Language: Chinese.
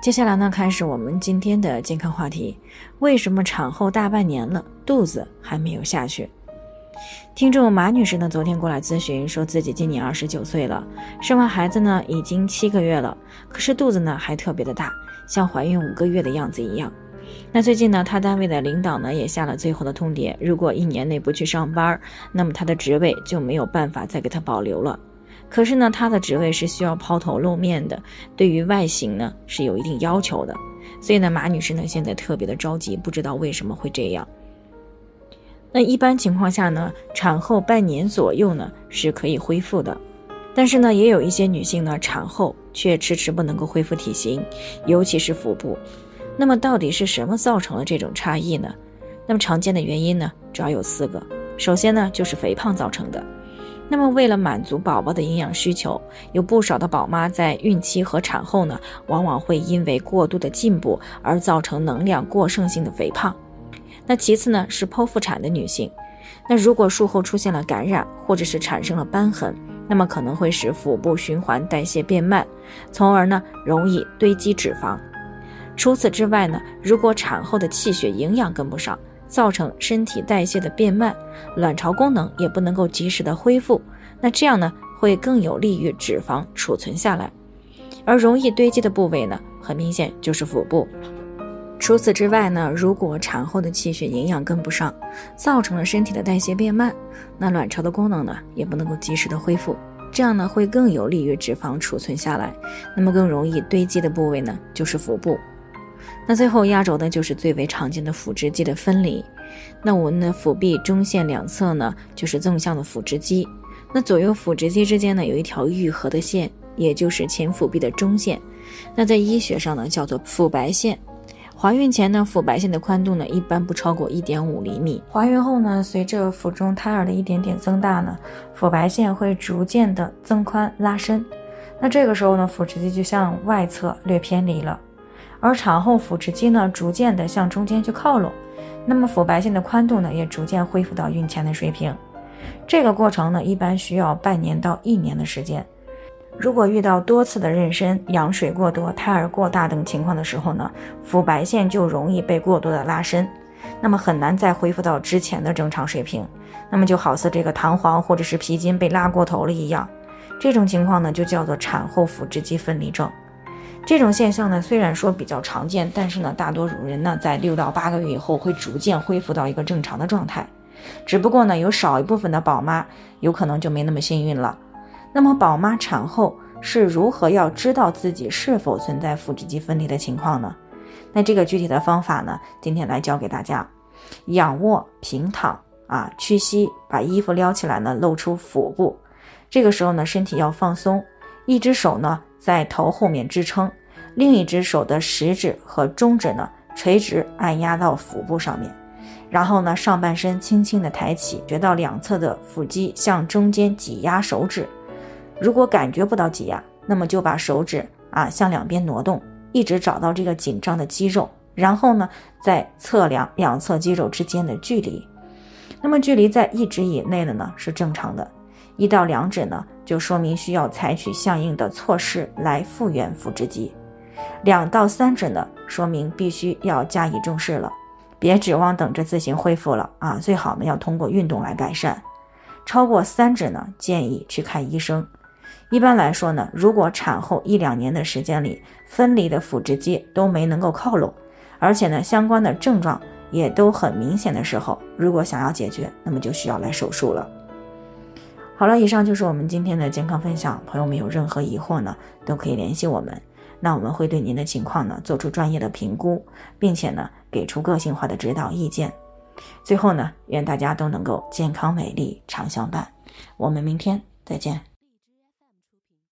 接下来呢，开始我们今天的健康话题：为什么产后大半年了，肚子还没有下去？听众马女士呢，昨天过来咨询，说自己今年二十九岁了，生完孩子呢已经七个月了，可是肚子呢还特别的大，像怀孕五个月的样子一样。那最近呢，她单位的领导呢也下了最后的通牒，如果一年内不去上班，那么她的职位就没有办法再给她保留了。可是呢，她的职位是需要抛头露面的，对于外形呢是有一定要求的，所以呢，马女士呢现在特别的着急，不知道为什么会这样。那一般情况下呢，产后半年左右呢是可以恢复的，但是呢，也有一些女性呢产后却迟迟不能够恢复体型，尤其是腹部。那么到底是什么造成了这种差异呢？那么常见的原因呢，主要有四个。首先呢，就是肥胖造成的。那么，为了满足宝宝的营养需求，有不少的宝妈在孕期和产后呢，往往会因为过度的进补而造成能量过剩性的肥胖。那其次呢，是剖腹产的女性，那如果术后出现了感染或者是产生了瘢痕，那么可能会使腹部循环代谢变慢，从而呢容易堆积脂肪。除此之外呢，如果产后的气血营养跟不上。造成身体代谢的变慢，卵巢功能也不能够及时的恢复，那这样呢会更有利于脂肪储存下来，而容易堆积的部位呢，很明显就是腹部。除此之外呢，如果产后的气血营养跟不上，造成了身体的代谢变慢，那卵巢的功能呢也不能够及时的恢复，这样呢会更有利于脂肪储存下来，那么更容易堆积的部位呢就是腹部。那最后压轴的就是最为常见的腹直肌的分离。那我们的腹壁中线两侧呢，就是纵向的腹直肌。那左右腹直肌之间呢，有一条愈合的线，也就是前腹壁的中线。那在医学上呢，叫做腹白线。怀孕前呢，腹白线的宽度呢，一般不超过一点五厘米。怀孕后呢，随着腹中胎儿的一点点增大呢，腹白线会逐渐的增宽拉伸。那这个时候呢，腹直肌就向外侧略偏离了。而产后腹直肌呢，逐渐的向中间去靠拢，那么腹白线的宽度呢，也逐渐恢复到孕前的水平。这个过程呢，一般需要半年到一年的时间。如果遇到多次的妊娠、羊水过多、胎儿过大等情况的时候呢，腹白线就容易被过多的拉伸，那么很难再恢复到之前的正常水平。那么就好似这个弹簧或者是皮筋被拉过头了一样，这种情况呢，就叫做产后腹直肌分离症。这种现象呢，虽然说比较常见，但是呢，大多数人呢，在六到八个月以后会逐渐恢复到一个正常的状态。只不过呢，有少一部分的宝妈有可能就没那么幸运了。那么，宝妈产后是如何要知道自己是否存在腹直肌分离的情况呢？那这个具体的方法呢，今天来教给大家：仰卧平躺啊，屈膝，把衣服撩起来呢，露出腹部。这个时候呢，身体要放松，一只手呢。在头后面支撑，另一只手的食指和中指呢垂直按压到腹部上面，然后呢上半身轻轻的抬起，觉到两侧的腹肌向中间挤压手指。如果感觉不到挤压，那么就把手指啊向两边挪动，一直找到这个紧张的肌肉，然后呢再测量两侧肌肉之间的距离。那么距离在一指以内的呢是正常的。一到两指呢，就说明需要采取相应的措施来复原腹直肌；两到三指呢，说明必须要加以重视了，别指望等着自行恢复了啊！最好呢要通过运动来改善。超过三指呢，建议去看医生。一般来说呢，如果产后一两年的时间里分离的腹直肌都没能够靠拢，而且呢相关的症状也都很明显的时候，如果想要解决，那么就需要来手术了。好了，以上就是我们今天的健康分享。朋友们有任何疑惑呢，都可以联系我们，那我们会对您的情况呢做出专业的评估，并且呢给出个性化的指导意见。最后呢，愿大家都能够健康美丽常相伴。我们明天再见。